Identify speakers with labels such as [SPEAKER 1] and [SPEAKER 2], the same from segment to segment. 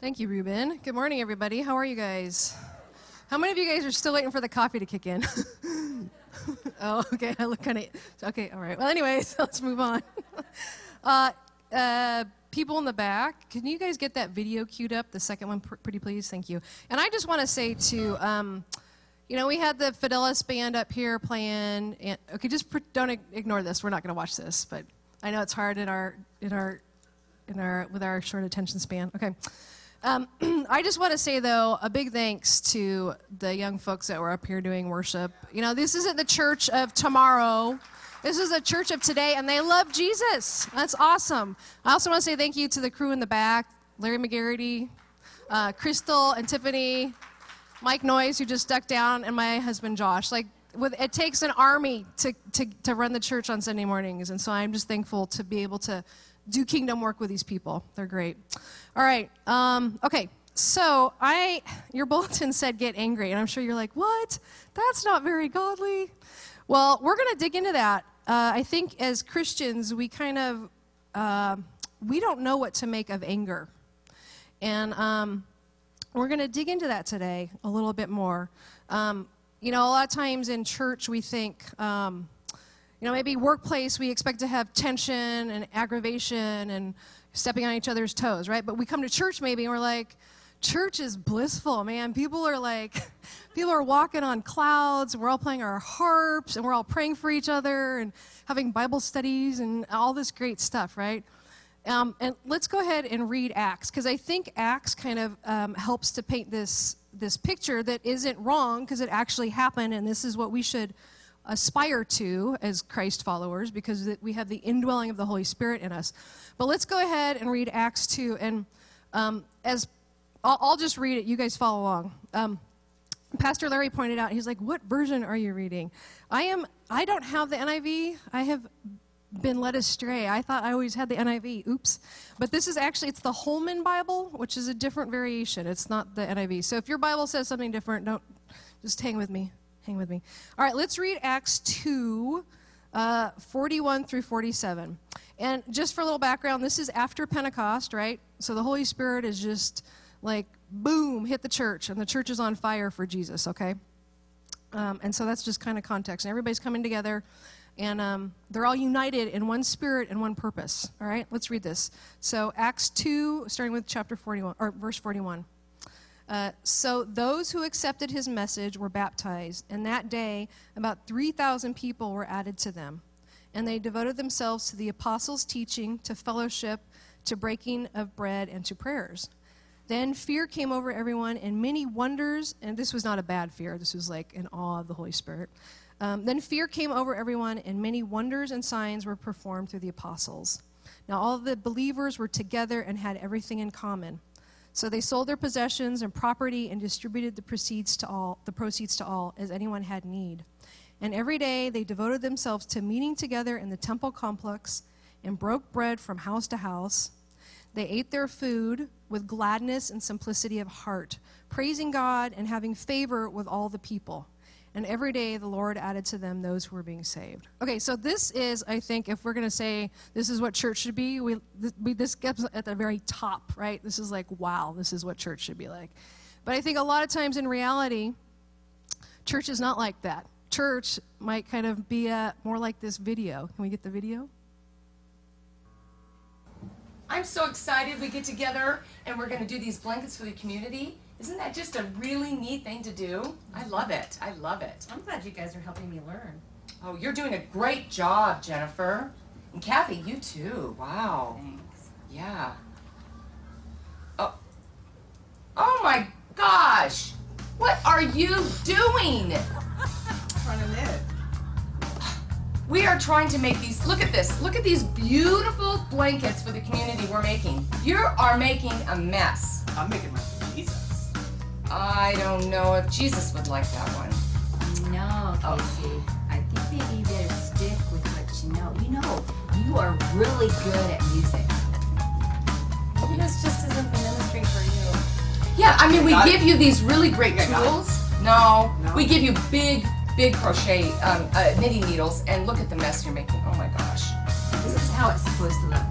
[SPEAKER 1] Thank you, Ruben. Good morning, everybody. How are you guys? How many of you guys are still waiting for the coffee to kick in? oh, okay. I look kind of okay. All right. Well, anyways, let's move on. Uh, uh, people in the back, can you guys get that video queued up? The second one, pr- pretty please. Thank you. And I just want to say to, um, you know, we had the Fidelis band up here playing. And, okay, just don't ig- ignore this. We're not going to watch this, but I know it's hard in our in our in our with our short attention span. Okay. Um, I just want to say, though, a big thanks to the young folks that were up here doing worship. You know, this isn't the church of tomorrow. This is a church of today, and they love Jesus. That's awesome. I also want to say thank you to the crew in the back Larry McGarity, uh, Crystal, and Tiffany, Mike Noyes, who just ducked down, and my husband Josh. Like, with, it takes an army to, to, to run the church on Sunday mornings, and so I'm just thankful to be able to do kingdom work with these people. They're great. All right. Um, okay. So I, your bulletin said get angry, and I'm sure you're like, what? That's not very godly. Well, we're going to dig into that. Uh, I think as Christians, we kind of uh, we don't know what to make of anger, and um, we're going to dig into that today a little bit more. Um, you know, a lot of times in church, we think. Um, you know, maybe workplace, we expect to have tension and aggravation and stepping on each other's toes, right? But we come to church maybe and we're like, church is blissful, man. People are like, people are walking on clouds. We're all playing our harps and we're all praying for each other and having Bible studies and all this great stuff, right? Um, and let's go ahead and read Acts because I think Acts kind of um, helps to paint this this picture that isn't wrong because it actually happened, and this is what we should aspire to as Christ followers because we have the indwelling of the Holy Spirit in us. But let's go ahead and read Acts 2. And um, as I'll, I'll, just read it, you guys follow along. Um, Pastor Larry pointed out, he's like, What version are you reading? I am, I don't have the NIV. I have been led astray. I thought I always had the NIV. Oops. But this is actually it's the Holman Bible, which is a different variation. It's not the NIV. So if your Bible says something different, don't just hang with me. Hang with me. All right, let's read Acts 2, uh, 41 through 47. And just for a little background, this is after Pentecost, right? So the Holy Spirit is just like, boom, hit the church, and the church is on fire for Jesus, okay? Um, and so that's just kind of context. And everybody's coming together, and um, they're all united in one spirit and one purpose. All right, let's read this. So Acts 2, starting with chapter 41, or verse 41. Uh, so those who accepted his message were baptized, and that day about 3,000 people were added to them. And they devoted themselves to the apostles' teaching, to fellowship, to breaking of bread, and to prayers. Then fear came over everyone, and many wonders, and this was not a bad fear, this was like an awe of the Holy Spirit. Um, then fear came over everyone, and many wonders and signs were performed through the apostles. Now all the believers were together and had everything in common. So they sold their possessions and property and distributed the proceeds to all, the proceeds to all as anyone had need. And every day they devoted themselves to meeting together in the temple complex and broke bread from house to house. They ate their food with gladness and simplicity of heart, praising God and having favor with all the people. And every day the Lord added to them those who were being saved. Okay, so this is, I think, if we're going to say this is what church should be, we, we, this gets at the very top, right? This is like, wow, this is what church should be like. But I think a lot of times in reality, church is not like that. Church might kind of be a, more like this video. Can we get the video?
[SPEAKER 2] I'm so excited we get together and we're going to do these blankets for the community. Isn't that just a really neat thing to do? I love it. I love it.
[SPEAKER 3] I'm glad you guys are helping me learn.
[SPEAKER 2] Oh, you're doing a great job, Jennifer. And Kathy, you too. Wow.
[SPEAKER 3] Thanks.
[SPEAKER 2] Yeah. Oh. Oh my gosh. What are you doing?
[SPEAKER 3] Trying to knit.
[SPEAKER 2] We are trying to make these. Look at this. Look at these beautiful blankets for the community we're making. You are making a mess.
[SPEAKER 4] I'm making my for Jesus.
[SPEAKER 2] I don't know if Jesus would like that one.
[SPEAKER 3] No, Casey. I think maybe you better stick with what you know. You know, you are really good at music.
[SPEAKER 1] Maybe this just isn't the ministry for you.
[SPEAKER 2] Yeah, I mean, we
[SPEAKER 4] Got it.
[SPEAKER 2] give you these really great
[SPEAKER 4] Yeah,
[SPEAKER 2] tools. No,
[SPEAKER 4] No.
[SPEAKER 2] we give you big, big crochet um, uh, knitting needles, and look at the mess you're making. Oh my gosh.
[SPEAKER 3] This is how it's supposed to look,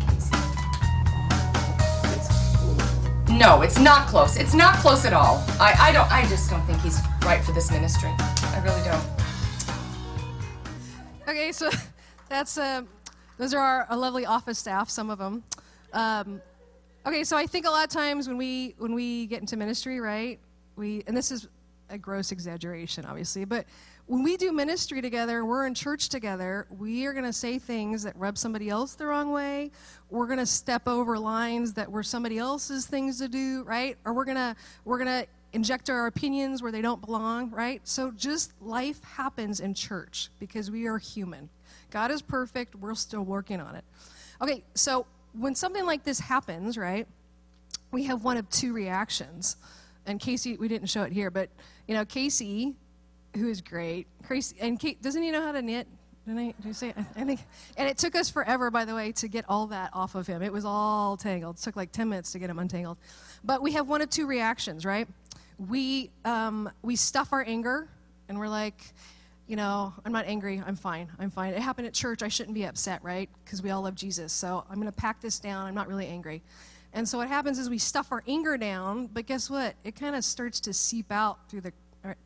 [SPEAKER 2] no, it's not close. It's not close at all. I, I don't. I just don't think he's right for this ministry. I really don't.
[SPEAKER 1] Okay, so that's uh, those are our, our lovely office staff. Some of them. Um, okay, so I think a lot of times when we when we get into ministry, right? We and this is a gross exaggeration, obviously, but when we do ministry together, we're in church together, we are going to say things that rub somebody else the wrong way. We're going to step over lines that were somebody else's things to do, right? Or we're going to we're going to inject our opinions where they don't belong, right? So just life happens in church because we are human. God is perfect, we're still working on it. Okay, so when something like this happens, right? We have one of two reactions. And Casey, we didn't show it here, but you know, Casey who is great. Grace, and Kate, doesn't he know how to knit? Didn't I, did you say? I think, and it took us forever, by the way, to get all that off of him. It was all tangled. It took like 10 minutes to get him untangled. But we have one of two reactions, right? We, um, we stuff our anger, and we're like, you know, I'm not angry. I'm fine. I'm fine. It happened at church. I shouldn't be upset, right? Because we all love Jesus. So I'm going to pack this down. I'm not really angry. And so what happens is we stuff our anger down, but guess what? It kind of starts to seep out through the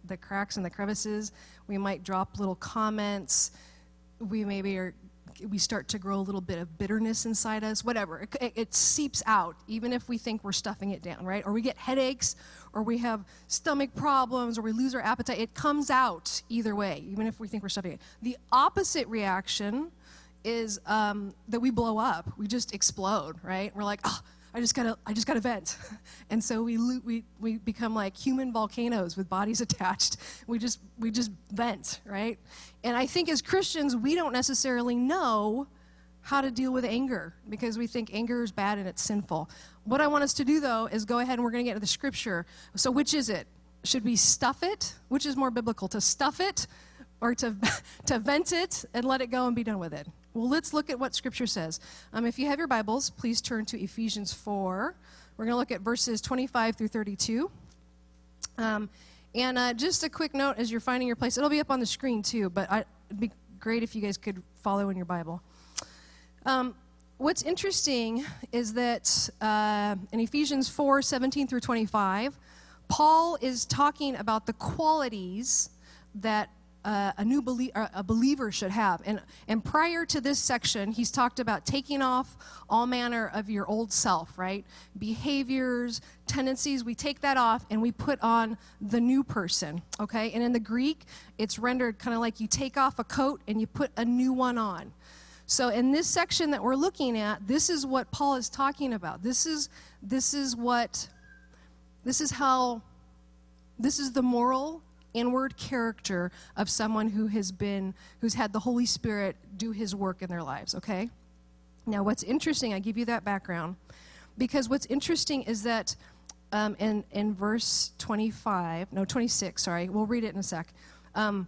[SPEAKER 1] the cracks and the crevices. We might drop little comments. We maybe are we start to grow a little bit of bitterness inside us, whatever. It, it, it, seeps out, even if we think we're stuffing it down, right? Or we get headaches, or we have stomach problems, or we lose our appetite. It comes out either way, even if we think we're stuffing it. The opposite reaction is um, that we blow up. We just explode, right? We're like, oh, I just gotta, I just gotta vent. And so we, we, we become like human volcanoes with bodies attached. We just, we just vent, right? And I think as Christians, we don't necessarily know how to deal with anger because we think anger is bad and it's sinful. What I want us to do though is go ahead and we're gonna get to the scripture. So which is it? Should we stuff it? Which is more biblical, to stuff it or to, to vent it and let it go and be done with it? Well, let's look at what Scripture says. Um, if you have your Bibles, please turn to Ephesians 4. We're going to look at verses 25 through 32. Um, and uh, just a quick note as you're finding your place, it'll be up on the screen too, but I, it'd be great if you guys could follow in your Bible. Um, what's interesting is that uh, in Ephesians 4 17 through 25, Paul is talking about the qualities that uh, a new believer, a believer should have. And, and prior to this section, he's talked about taking off all manner of your old self, right? Behaviors, tendencies, we take that off and we put on the new person, okay? And in the Greek, it's rendered kind of like you take off a coat and you put a new one on. So in this section that we're looking at, this is what Paul is talking about. This is this is what this is how this is the moral inward character of someone who has been who's had the holy spirit do his work in their lives okay? Now what's interesting i give you that background because what's interesting is that um, in, in verse 25 no 26 sorry we'll read it in a sec. Um,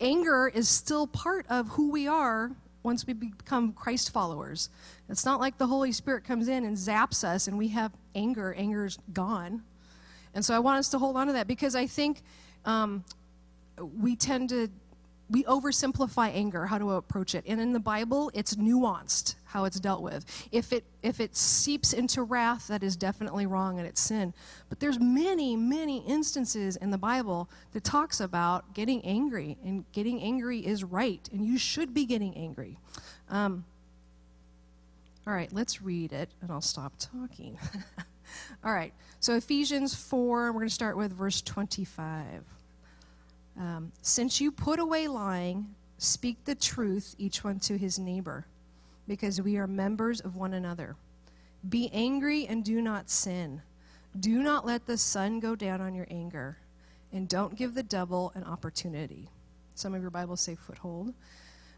[SPEAKER 1] anger is still part of who we are once we become christ followers. It's not like the holy spirit comes in and zaps us and we have anger anger's gone and so I want us to hold on to that because I think um, we tend to we oversimplify anger how to approach it. And in the bible it's nuanced how it's dealt with. If it if it seeps into wrath that is definitely wrong and it's sin. But there's many many instances in the bible that talks about getting angry and getting angry is right and you should be getting angry. Um, all right let's read it and i'll stop talking All right. So Ephesians 4, we're going to start with verse 25. Um, Since you put away lying, speak the truth, each one to his neighbor, because we are members of one another. Be angry and do not sin. Do not let the sun go down on your anger, and don't give the devil an opportunity. Some of your Bibles say foothold.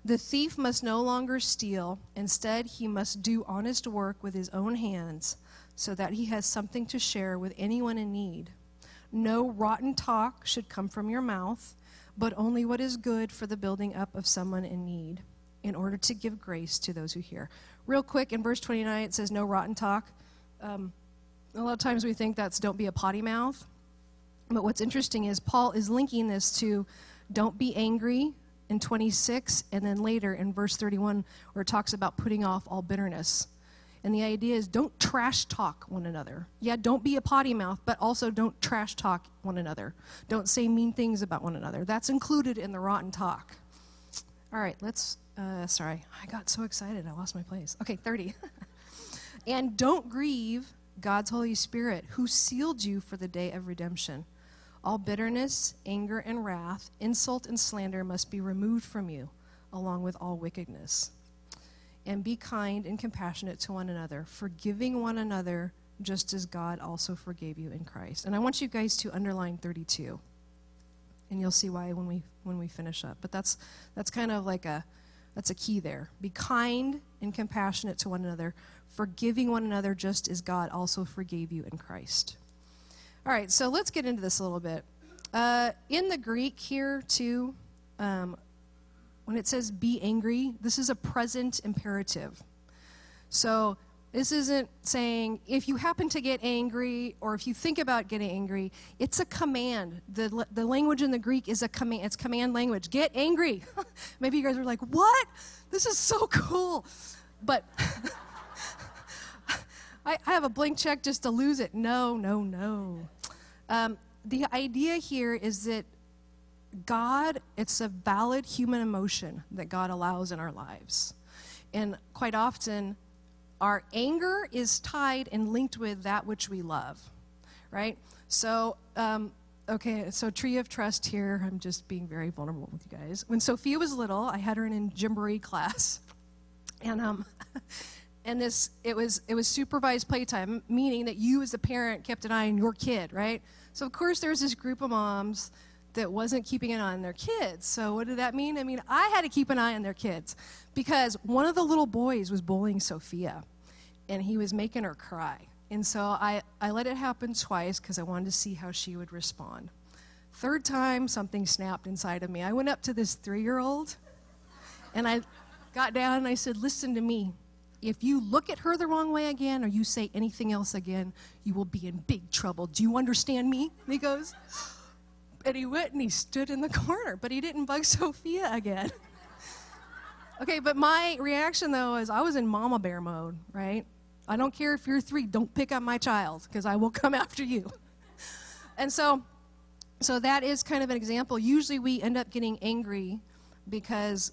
[SPEAKER 1] The thief must no longer steal. Instead, he must do honest work with his own hands so that he has something to share with anyone in need. No rotten talk should come from your mouth, but only what is good for the building up of someone in need, in order to give grace to those who hear. Real quick, in verse 29, it says, No rotten talk. Um, a lot of times we think that's don't be a potty mouth. But what's interesting is Paul is linking this to don't be angry in 26, and then later in verse 31, where it talks about putting off all bitterness And the idea is don't trash talk one another. Yeah, don't be a potty mouth, but also don't trash talk one another. Don't say mean things about one another. That's included in the rotten talk. All right, let's, uh, sorry, I got so excited, I lost my place. Okay, 30. and don't grieve God's Holy Spirit, who sealed you for the day of redemption. All bitterness, anger, and wrath, insult, and slander must be removed from you, along with all wickedness. And be kind and compassionate to one another, forgiving one another just as God also forgave you in Christ. And I want you guys to underline 32. And you'll see why when we when we finish up. But that's that's kind of like a that's a key there. Be kind and compassionate to one another, forgiving one another just as God also forgave you in Christ. All right, so let's get into this a little bit. Uh, in the Greek here, too, um, when it says be angry, this is a present imperative. So this isn't saying if you happen to get angry or if you think about getting angry, it's a command. The, the language in the Greek is a command, it's command language. Get angry. Maybe you guys are like, what? This is so cool. But I, I have a blank check just to lose it. No, no, no. Um, the idea here is that God, it's a valid human emotion that God allows in our lives. And quite often, our anger is tied and linked with that which we love, right? So, um, okay, so tree of trust here. I'm just being very vulnerable with you guys. When Sophia was little, I had her in a gymboree class, and um, and this it was it was supervised playtime meaning that you as a parent kept an eye on your kid right so of course there's this group of moms that wasn't keeping an eye on their kids. So what did that mean? I mean i had to keep an eye on their kids because one of the little boys was bullying sophia and he was making her cry. And so i, I let it happen twice because i wanted to see how she would respond. Third time something snapped inside of me. I went up to this three-year-old and i got down and i said listen to me. If you look at her the wrong way again or you say anything else again, you will be in big trouble. Do you understand me? And he goes, and he went and he stood in the corner, but he didn't bug Sophia again. okay, but my reaction though is I was in mama bear mode, right? I don't care if you're three, don't pick up my child because I will come after you. and so, so that is kind of an example. Usually we end up getting angry because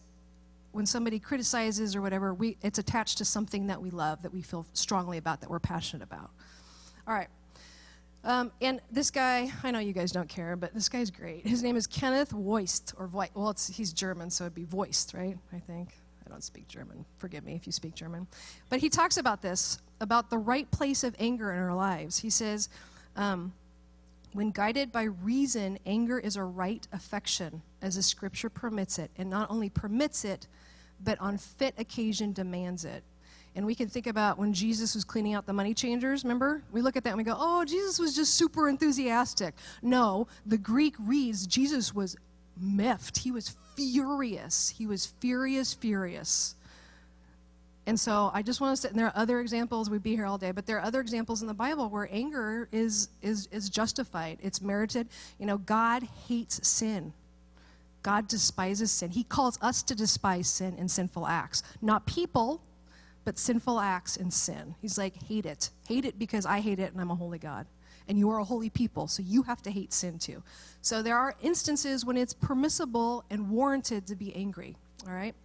[SPEAKER 1] when somebody criticizes or whatever, we, it's attached to something that we love, that we feel strongly about, that we're passionate about. All right. Um, and this guy, I know you guys don't care, but this guy's great. His name is Kenneth Voist, or Voigt. Well, he's German, so it'd be Voist, right? I think. I don't speak German. Forgive me if you speak German. But he talks about this, about the right place of anger in our lives. He says, um, when guided by reason, anger is a right affection, as the scripture permits it, and not only permits it, but on fit occasion demands it. And we can think about when Jesus was cleaning out the money changers, remember? We look at that and we go, oh, Jesus was just super enthusiastic. No, the Greek reads Jesus was miffed. He was furious. He was furious, furious. And so I just want to say, and there are other examples, we'd be here all day, but there are other examples in the Bible where anger is, is, is justified, it's merited. You know, God hates sin. God despises sin. He calls us to despise sin and sinful acts. Not people, but sinful acts and sin. He's like, hate it. Hate it because I hate it and I'm a holy God. And you are a holy people, so you have to hate sin too. So there are instances when it's permissible and warranted to be angry, all right?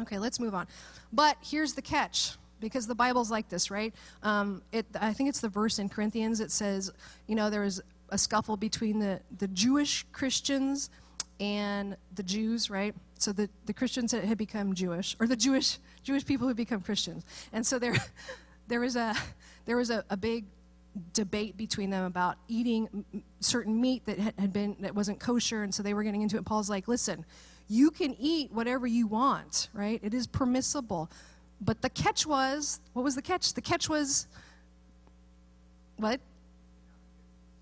[SPEAKER 1] Okay, let's move on. But here's the catch because the Bible's like this, right? Um, it, I think it's the verse in Corinthians. It says, you know, there was a scuffle between the, the Jewish Christians and the Jews, right? So the, the Christians had become Jewish, or the Jewish Jewish people who become Christians, and so there there was a there was a, a big debate between them about eating certain meat that had been that wasn't kosher, and so they were getting into it. Paul's like, listen, you can eat whatever you want, right? It is permissible, but the catch was what was the catch? The catch was what?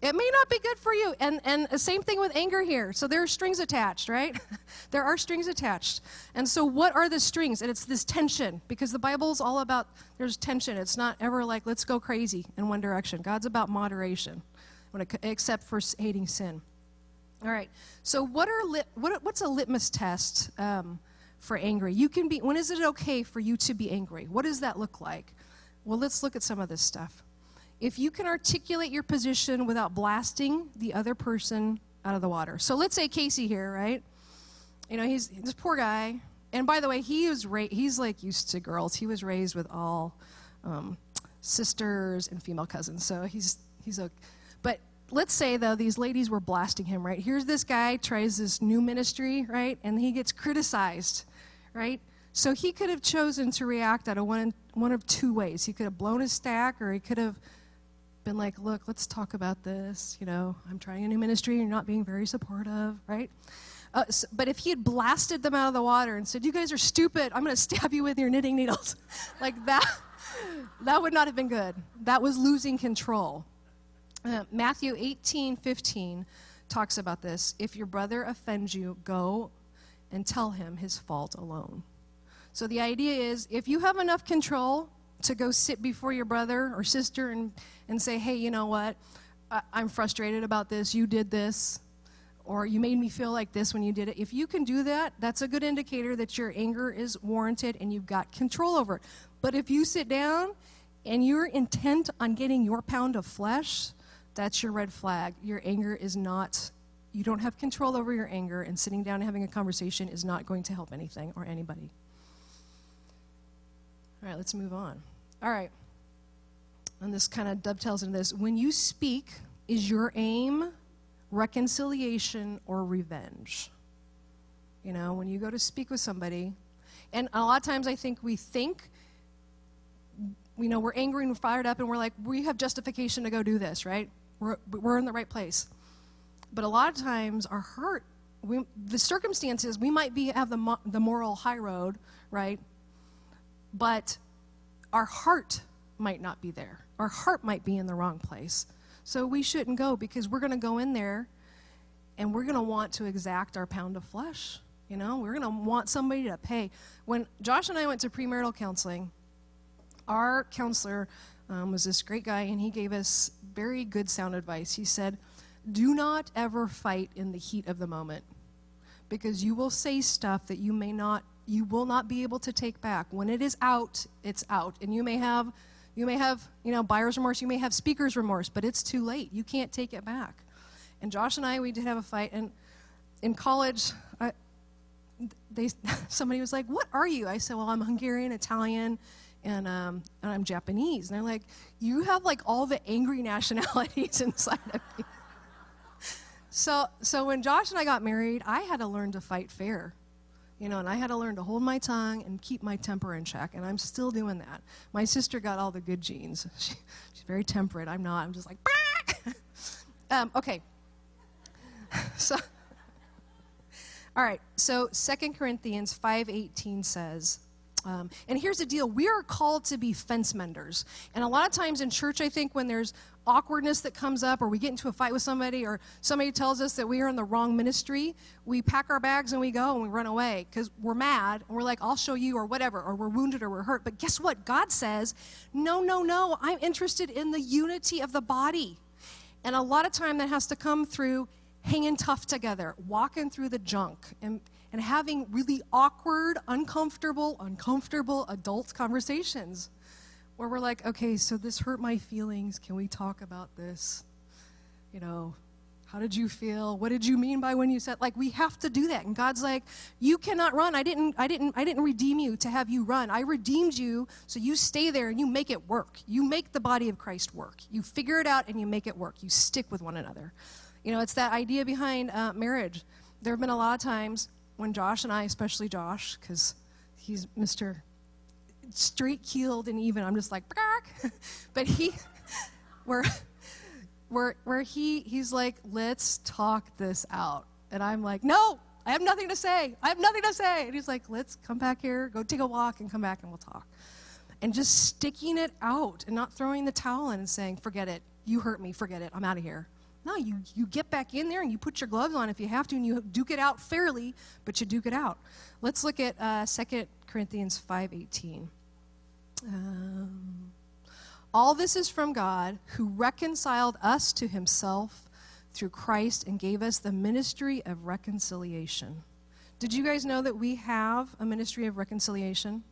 [SPEAKER 1] It may not be good for you. And, and the same thing with anger here. So there are strings attached, right? there are strings attached. And so, what are the strings? And it's this tension, because the Bible's all about there's tension. It's not ever like, let's go crazy in one direction. God's about moderation, it, except for hating sin. All right. So, what are lit, what, what's a litmus test um, for angry? You can be. When is it okay for you to be angry? What does that look like? Well, let's look at some of this stuff. If you can articulate your position without blasting the other person out of the water. So let's say Casey here, right? You know, he's this poor guy. And by the way, he was ra- he's like used to girls. He was raised with all um, sisters and female cousins. So he's he's a but let's say though these ladies were blasting him, right? Here's this guy tries this new ministry, right? And he gets criticized, right? So he could have chosen to react out of one, one of two ways. He could have blown his stack, or he could have been like, Look, let's talk about this. You know, I'm trying a new ministry, you're not being very supportive, right? Uh, so, but if he had blasted them out of the water and said, You guys are stupid, I'm going to stab you with your knitting needles, like that, that would not have been good. That was losing control. Uh, Matthew 18 15 talks about this. If your brother offends you, go and tell him his fault alone. So the idea is if you have enough control to go sit before your brother or sister and, and say, hey, you know what? I, I'm frustrated about this. You did this. Or you made me feel like this when you did it. If you can do that, that's a good indicator that your anger is warranted and you've got control over it. But if you sit down and you're intent on getting your pound of flesh, that's your red flag. Your anger is not, you don't have control over your anger, and sitting down and having a conversation is not going to help anything or anybody. All right, let's move on. All right. And this kind of dovetails into this. When you speak, is your aim reconciliation or revenge? You know, when you go to speak with somebody, and a lot of times I think we think, you know, we're angry and we're fired up and we're like, we have justification to go do this, right? We're, we're in the right place. But a lot of times our hurt, we, the circumstances, we might be have the, the moral high road, right? but our heart might not be there. Our heart might be in the wrong place. So we shouldn't go because we're going to go in there and we're going to want to exact our pound of flesh. You know, we're going to want somebody to pay. When Josh and I went to premarital counseling, our counselor um, was this great guy, and he gave us very good sound advice. He said, Do not ever fight in the heat of the moment because you will say stuff that you may not you will not be able to take back. When it is out, it's out. And you may have you may have, you know, buyer's remorse, you may have speaker's remorse, but it's too late. You can't take it back. And Josh and I, we did have a fight. And in college, I, they, somebody was like, What are you? I said, Well, I'm Hungarian, Italian, and, um, and I'm Japanese. And they're like, You have like all the angry nationalities inside of you." So, so when Josh and I got married, I had to learn to fight fair. You know, and I had to learn to hold my tongue and keep my temper in check, and I'm still doing that. My sister got all the good genes. She, she's very temperate. I'm not. I'm just like, um, okay. So, all right. So, Second Corinthians 5:18 says, um, and here's the deal we are called to be fence menders. And a lot of times in church, I think when there's awkwardness that comes up, or we get into a fight with somebody, or somebody tells us that we are in the wrong ministry, we pack our bags and we go and we run away because we're mad and we're like, I'll show you, or whatever, or we're wounded or we're hurt. But guess what? God says, no, no, no, I'm interested in the unity of the body. And a lot of time that has to come through hanging tough together, walking through the junk, and and having really awkward, uncomfortable, uncomfortable adult conversations where we're like, okay, so this hurt my feelings. Can we talk about this? You know, how did you feel? What did you mean by when you said like we have to do that? And God's like, you cannot run. I didn't I didn't I didn't redeem you to have you run. I redeemed you so you stay there and you make it work. You make the body of Christ work. You figure it out and you make it work. You stick with one another. You know, it's that idea behind uh, marriage. There have been a lot of times when Josh and I, especially Josh, because he's Mr. Straight keeled and even, I'm just like, but he, where, where, where he, he's like, let's talk this out. And I'm like, no, I have nothing to say. I have nothing to say. And he's like, let's come back here, go take a walk, and come back and we'll talk. And just sticking it out and not throwing the towel in and saying, forget it. You hurt me. Forget it. I'm out of here. No, you, you get back in there and you put your gloves on if you have to and you duke it out fairly, but you duke it out. Let's look at uh, 2 Corinthians 5.18. Um, All this is from God who reconciled us to himself through Christ and gave us the ministry of reconciliation. Did you guys know that we have a ministry of reconciliation?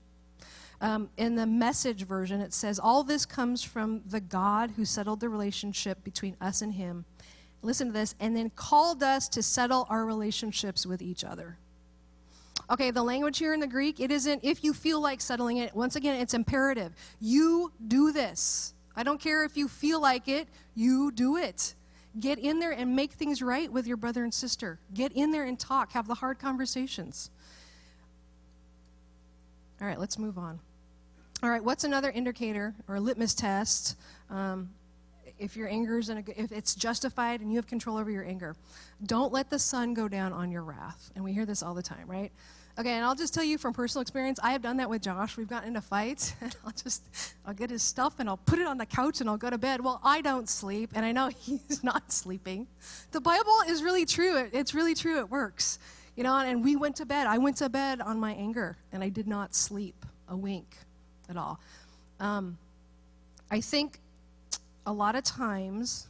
[SPEAKER 1] Um, in the message version, it says, All this comes from the God who settled the relationship between us and Him. Listen to this, and then called us to settle our relationships with each other. Okay, the language here in the Greek, it isn't if you feel like settling it. Once again, it's imperative. You do this. I don't care if you feel like it, you do it. Get in there and make things right with your brother and sister. Get in there and talk, have the hard conversations. All right, let's move on. All right, what's another indicator or litmus test um, if your anger is a, if it's justified and you have control over your anger? Don't let the sun go down on your wrath. And we hear this all the time, right? Okay, and I'll just tell you from personal experience, I have done that with Josh. We've gotten into fights, and I'll just, I'll get his stuff and I'll put it on the couch and I'll go to bed. Well, I don't sleep, and I know he's not sleeping. The Bible is really true. It's really true. It works. You know, and we went to bed. I went to bed on my anger, and I did not sleep a wink at all. Um, I think a lot of times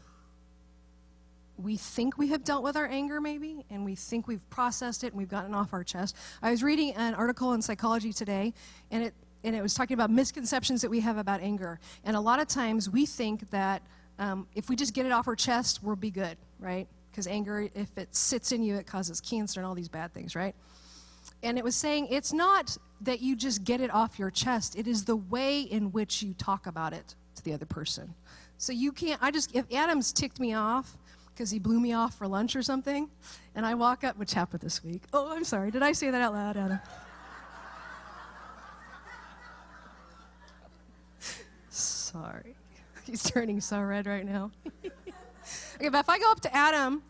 [SPEAKER 1] we think we have dealt with our anger, maybe, and we think we've processed it and we've gotten off our chest. I was reading an article in Psychology Today, and it and it was talking about misconceptions that we have about anger. And a lot of times we think that um, if we just get it off our chest, we'll be good, right? Because anger, if it sits in you, it causes cancer and all these bad things, right? And it was saying it's not that you just get it off your chest, it is the way in which you talk about it to the other person. So you can't, I just, if Adam's ticked me off, because he blew me off for lunch or something. And I walk up, which happened this week. Oh, I'm sorry. Did I say that out loud, Adam? sorry. He's turning so red right now. okay, but if I go up to Adam,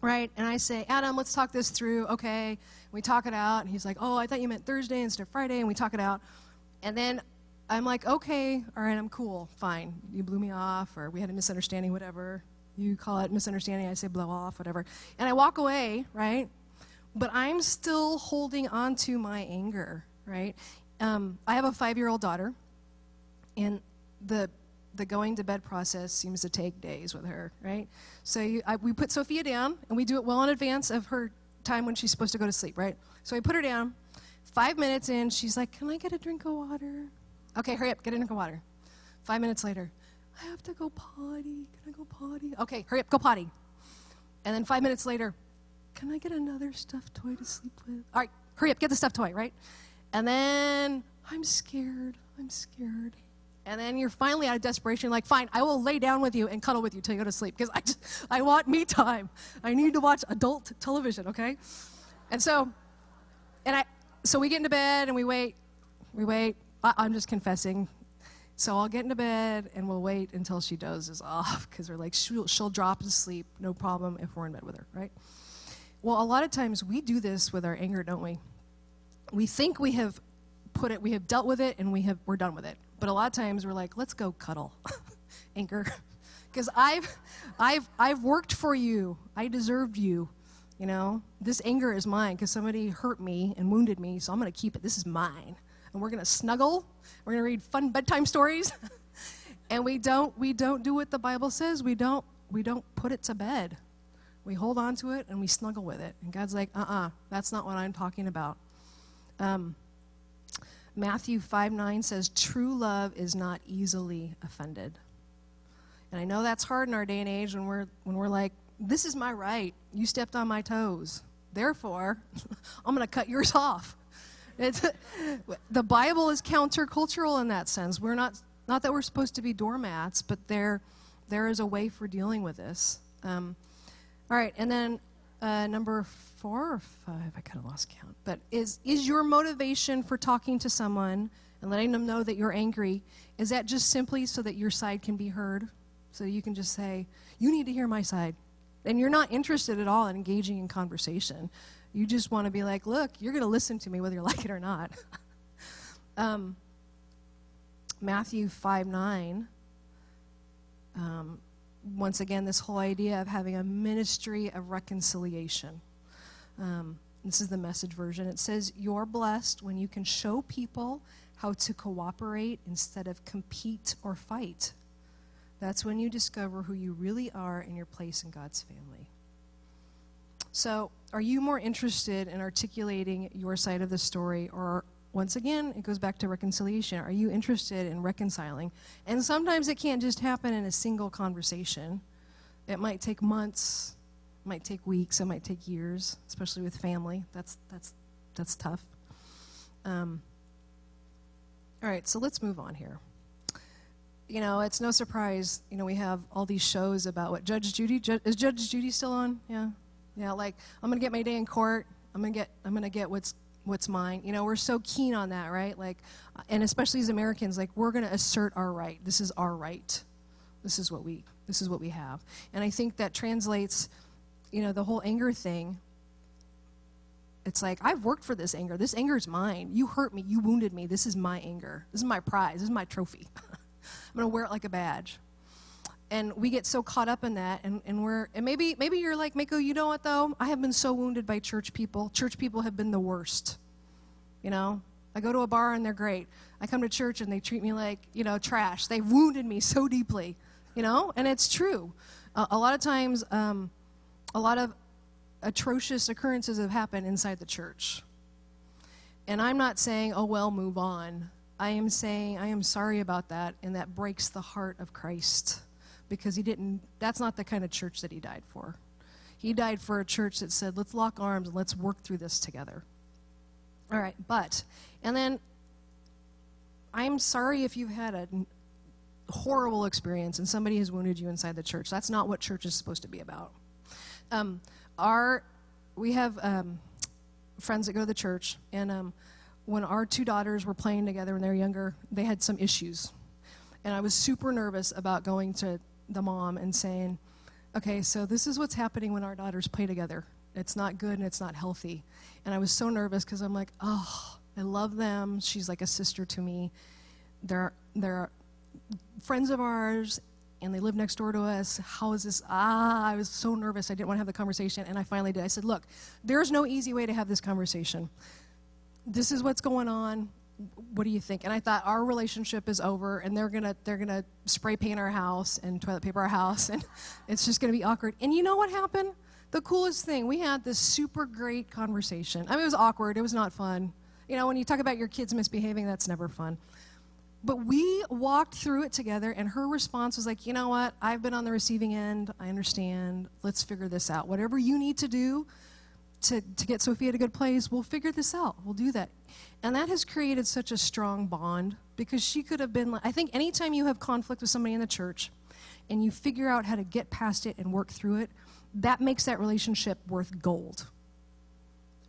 [SPEAKER 1] right, and I say, Adam, let's talk this through. Okay, we talk it out. And he's like, oh, I thought you meant Thursday instead of Friday. And we talk it out. And then I'm like, okay, all right, I'm cool, fine. You blew me off, or we had a misunderstanding, whatever. You call it misunderstanding, I say blow off, whatever. And I walk away, right? But I'm still holding on to my anger, right? Um, I have a five year old daughter, and the the going to bed process seems to take days with her, right? So you, I, we put Sophia down, and we do it well in advance of her time when she's supposed to go to sleep, right? So I put her down. Five minutes in, she's like, Can I get a drink of water? Okay, hurry up, get a drink of water. Five minutes later, I have to go potty. Can I go potty? Okay, hurry up, go potty. And then five minutes later, can I get another stuffed toy to sleep with? All right, hurry up, get the stuffed toy, right? And then I'm scared. I'm scared. And then you're finally out of desperation, like, fine, I will lay down with you and cuddle with you till you go to sleep because I just, I want me time. I need to watch adult television, okay? And so, and I, so we get into bed and we wait, we wait. I, I'm just confessing. So I'll get into bed and we'll wait until she dozes off because we're like, she'll, she'll drop to sleep, no problem if we're in bed with her, right? Well, a lot of times we do this with our anger, don't we? We think we have put it, we have dealt with it, and we have we're done with it. But a lot of times we're like, let's go cuddle, anger, because I've, I've, I've worked for you. I deserved you. You know, this anger is mine because somebody hurt me and wounded me, so I'm going to keep it. This is mine and we're going to snuggle. We're going to read fun bedtime stories. and we don't we don't do what the Bible says. We don't we don't put it to bed. We hold on to it and we snuggle with it. And God's like, uh-uh, that's not what I'm talking about. Um, Matthew 5 9 says, True love is not easily offended. And I know that's hard in our day and age when we're when we're like, this is my right. You stepped on my toes. Therefore, I'm going to cut yours off. It's, the Bible is countercultural in that sense. We're not, not that we're supposed to be doormats, but there, there is a way for dealing with this. Um, all right, and then uh, number four or five, I kind of lost count, but is, is your motivation for talking to someone and letting them know that you're angry, is that just simply so that your side can be heard? So you can just say, you need to hear my side. And you're not interested at all in engaging in conversation. You just want to be like, look, you're going to listen to me whether you like it or not. um, Matthew 5 9. Um, once again, this whole idea of having a ministry of reconciliation. Um, this is the message version. It says, You're blessed when you can show people how to cooperate instead of compete or fight. That's when you discover who you really are in your place in God's family. So, are you more interested in articulating your side of the story, or once again, it goes back to reconciliation. Are you interested in reconciling? And sometimes it can't just happen in a single conversation. It might take months, it might take weeks, it might take years, especially with family. That's that's that's tough. Um, all right, so let's move on here. You know, it's no surprise. You know, we have all these shows about what Judge Judy Ju- is Judge Judy still on? Yeah, yeah. Like I'm gonna get my day in court. I'm gonna get I'm gonna get what's what's mine. You know, we're so keen on that, right? Like, uh, and especially as Americans, like we're gonna assert our right. This is our right. This is what we this is what we have. And I think that translates, you know, the whole anger thing. It's like, I've worked for this anger. This anger is mine. You hurt me. You wounded me. This is my anger. This is my prize. This is my trophy. I'm going to wear it like a badge. And we get so caught up in that, and, and we're, and maybe, maybe you're like, Mako, you know what though? I have been so wounded by church people. Church people have been the worst. You know? I go to a bar and they're great. I come to church and they treat me like, you know, trash. They've wounded me so deeply you know, and it's true. Uh, a lot of times, um, a lot of atrocious occurrences have happened inside the church. And I'm not saying, oh, well, move on. I am saying, I am sorry about that, and that breaks the heart of Christ because he didn't, that's not the kind of church that he died for. He died for a church that said, let's lock arms and let's work through this together. All right, but, and then I'm sorry if you've had a, horrible experience and somebody has wounded you inside the church. That's not what church is supposed to be about. Um, our, we have um, friends that go to the church, and um, when our two daughters were playing together when they were younger, they had some issues. And I was super nervous about going to the mom and saying, okay, so this is what's happening when our daughters play together. It's not good and it's not healthy. And I was so nervous because I'm like, oh, I love them. She's like a sister to me. They're, they're friends of ours and they live next door to us. How is this? Ah, I was so nervous. I didn't want to have the conversation. And I finally did. I said, Look, there's no easy way to have this conversation. This is what's going on. What do you think? And I thought our relationship is over and they're gonna they're gonna spray paint our house and toilet paper our house and it's just gonna be awkward. And you know what happened? The coolest thing, we had this super great conversation. I mean it was awkward, it was not fun. You know, when you talk about your kids misbehaving, that's never fun. But we walked through it together, and her response was like, you know what? I've been on the receiving end. I understand. Let's figure this out. Whatever you need to do to, to get Sophia at a good place, we'll figure this out. We'll do that. And that has created such a strong bond because she could have been, I think, anytime you have conflict with somebody in the church and you figure out how to get past it and work through it, that makes that relationship worth gold.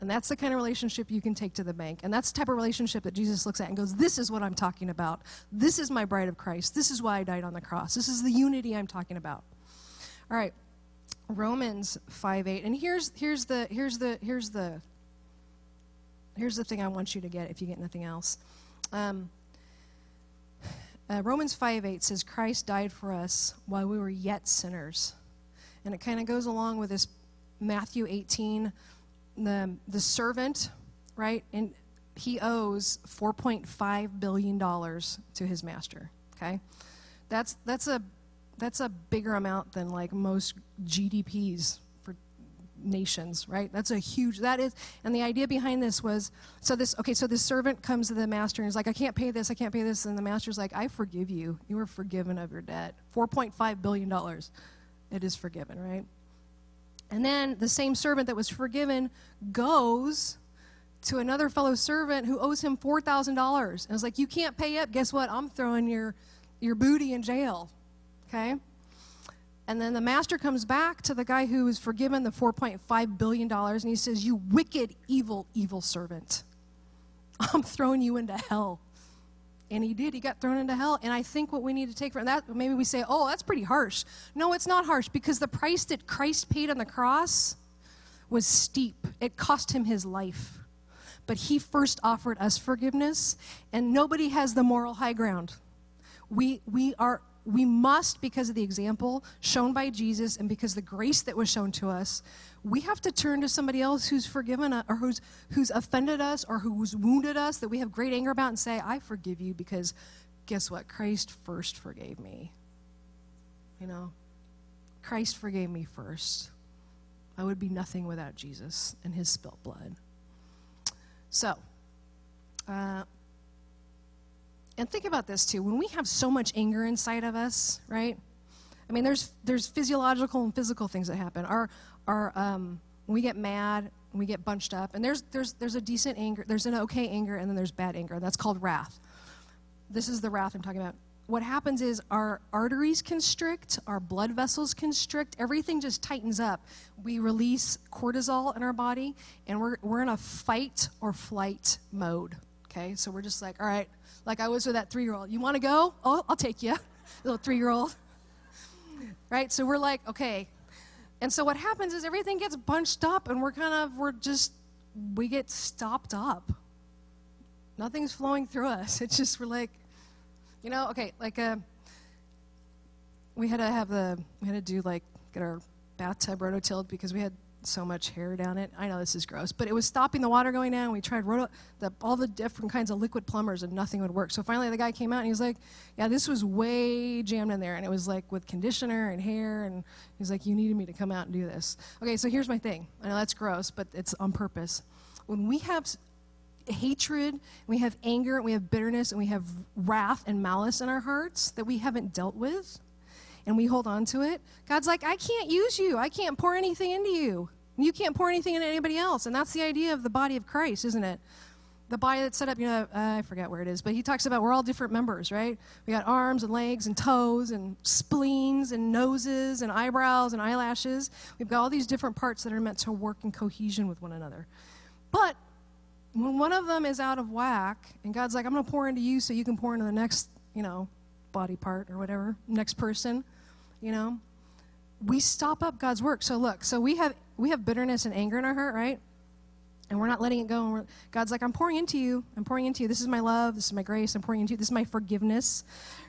[SPEAKER 1] And that's the kind of relationship you can take to the bank. And that's the type of relationship that Jesus looks at and goes, This is what I'm talking about. This is my bride of Christ. This is why I died on the cross. This is the unity I'm talking about. All right. Romans 5 8. And here's here's the here's the here's the here's the thing I want you to get if you get nothing else. Um, uh, Romans 5 8 says, Christ died for us while we were yet sinners. And it kind of goes along with this Matthew 18 the, the servant, right, and he owes $4.5 billion to his master, okay? That's, that's, a, that's a bigger amount than like most GDPs for nations, right? That's a huge, that is, and the idea behind this was, so this, okay, so this servant comes to the master and is like, I can't pay this, I can't pay this, and the master's like, I forgive you. You are forgiven of your debt. $4.5 billion. It is forgiven, right? And then the same servant that was forgiven goes to another fellow servant who owes him $4,000. And it's like, you can't pay up. Guess what? I'm throwing your, your booty in jail. Okay? And then the master comes back to the guy who was forgiven the $4.5 billion and he says, You wicked, evil, evil servant. I'm throwing you into hell. And he did. He got thrown into hell. And I think what we need to take from that, maybe we say, oh, that's pretty harsh. No, it's not harsh because the price that Christ paid on the cross was steep. It cost him his life. But he first offered us forgiveness, and nobody has the moral high ground. We, we are we must, because of the example shown by Jesus and because the grace that was shown to us, we have to turn to somebody else who's forgiven us or who's, who's offended us or who's wounded us that we have great anger about and say, I forgive you because guess what? Christ first forgave me. You know, Christ forgave me first. I would be nothing without Jesus and his spilt blood. So, Uh, and think about this too. When we have so much anger inside of us, right? I mean, there's there's physiological and physical things that happen. Our our um, when we get mad, we get bunched up, and there's there's there's a decent anger, there's an okay anger, and then there's bad anger. That's called wrath. This is the wrath I'm talking about. What happens is our arteries constrict, our blood vessels constrict, everything just tightens up. We release cortisol in our body, and we're we're in a fight or flight mode. Okay, so we're just like, all right, like I was with that three-year-old. You want to go? Oh, I'll take you, little three-year-old right? So we're like, okay. And so what happens is everything gets bunched up and we're kind of, we're just, we get stopped up. Nothing's flowing through us. It's just, we're like, you know, okay, like, uh, we had to have the, we had to do like, get our bathtub rototilled because we had so much hair down it. I know this is gross, but it was stopping the water going down. We tried the, all the different kinds of liquid plumbers and nothing would work. So finally the guy came out and he was like, yeah, this was way jammed in there. And it was like with conditioner and hair. And he's like, you needed me to come out and do this. Okay, so here's my thing. I know that's gross, but it's on purpose. When we have hatred, we have anger, and we have bitterness, and we have wrath and malice in our hearts that we haven't dealt with, and we hold on to it, God's like, I can't use you. I can't pour anything into you. You can't pour anything into anybody else. And that's the idea of the body of Christ, isn't it? The body that's set up, you know, uh, I forget where it is, but he talks about we're all different members, right? We got arms and legs and toes and spleens and noses and eyebrows and eyelashes. We've got all these different parts that are meant to work in cohesion with one another. But when one of them is out of whack, and God's like, I'm going to pour into you so you can pour into the next, you know, body part or whatever, next person, you know, we stop up God's work. So look, so we have we have bitterness and anger in our heart, right? And we're not letting it go. And God's like, I'm pouring into you. I'm pouring into you. This is my love. This is my grace. I'm pouring into you. This is my forgiveness,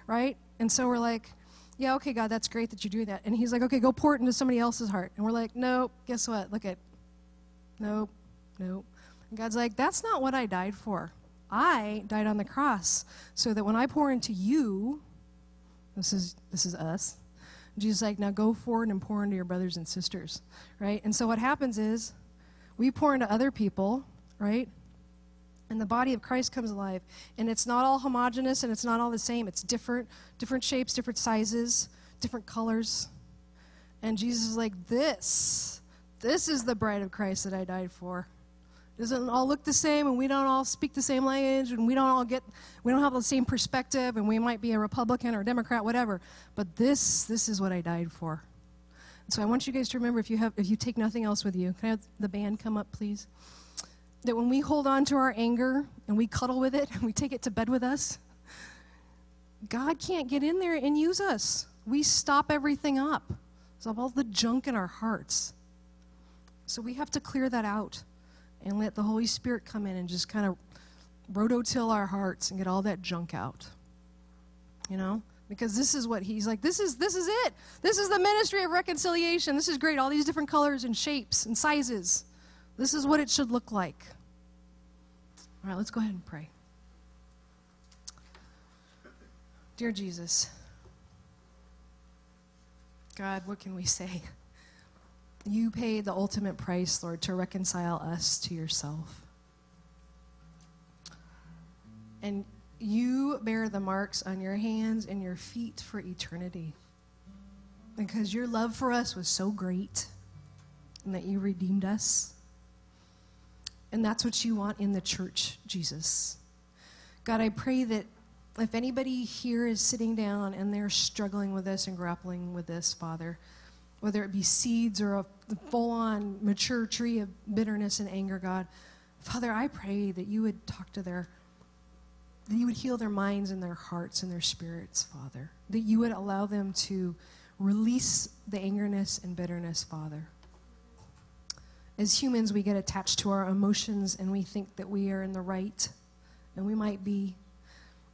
[SPEAKER 1] right? And so we're like, yeah, okay, God, that's great that you do that. And He's like, okay, go pour it into somebody else's heart. And we're like, nope. Guess what? Look at, nope, nope. And God's like, that's not what I died for. I died on the cross so that when I pour into you, this is this is us. Jesus is like, now go forward and pour into your brothers and sisters, right? And so what happens is we pour into other people, right? And the body of Christ comes alive. And it's not all homogenous and it's not all the same. It's different, different shapes, different sizes, different colors. And Jesus is like, this, this is the bride of Christ that I died for doesn't all look the same and we don't all speak the same language and we don't all get we don't have the same perspective and we might be a republican or a democrat whatever. But this this is what i died for. So i want you guys to remember if you have if you take nothing else with you can i have the band come up please? That when we hold on to our anger and we cuddle with it and we take it to bed with us god can't get in there and use us. We stop everything up. So all the junk in our hearts. So we have to clear that out and let the Holy Spirit come in and just kind of rototill our hearts and get all that junk out. You know? Because this is what he's like, this is this is it. This is the ministry of reconciliation. This is great. All these different colors and shapes and sizes. This is what it should look like. All right, let's go ahead and pray. Dear Jesus, God, what can we say? You paid the ultimate price, Lord, to reconcile us to yourself. And you bear the marks on your hands and your feet for eternity. Because your love for us was so great and that you redeemed us. And that's what you want in the church, Jesus. God, I pray that if anybody here is sitting down and they're struggling with this and grappling with this, Father, whether it be seeds or a full on mature tree of bitterness and anger, God. Father, I pray that you would talk to their, that you would heal their minds and their hearts and their spirits, Father. That you would allow them to release the angerness and bitterness, Father. As humans, we get attached to our emotions and we think that we are in the right, and we might be,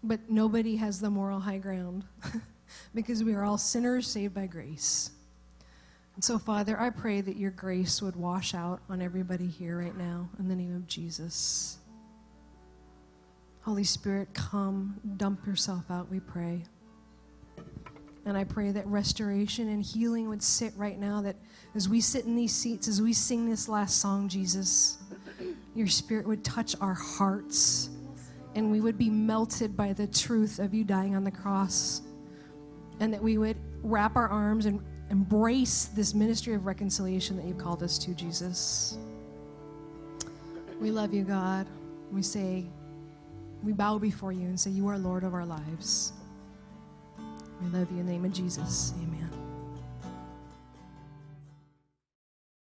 [SPEAKER 1] but nobody has the moral high ground because we are all sinners saved by grace. And so, Father, I pray that your grace would wash out on everybody here right now in the name of Jesus. Holy Spirit, come, dump yourself out, we pray. And I pray that restoration and healing would sit right now, that as we sit in these seats, as we sing this last song, Jesus, your spirit would touch our hearts and we would be melted by the truth of you dying on the cross, and that we would wrap our arms and embrace this ministry of reconciliation that you've called us to, Jesus. We love you, God. We say, we bow before you and say, You are Lord of our lives. We love you in the name of Jesus. Amen.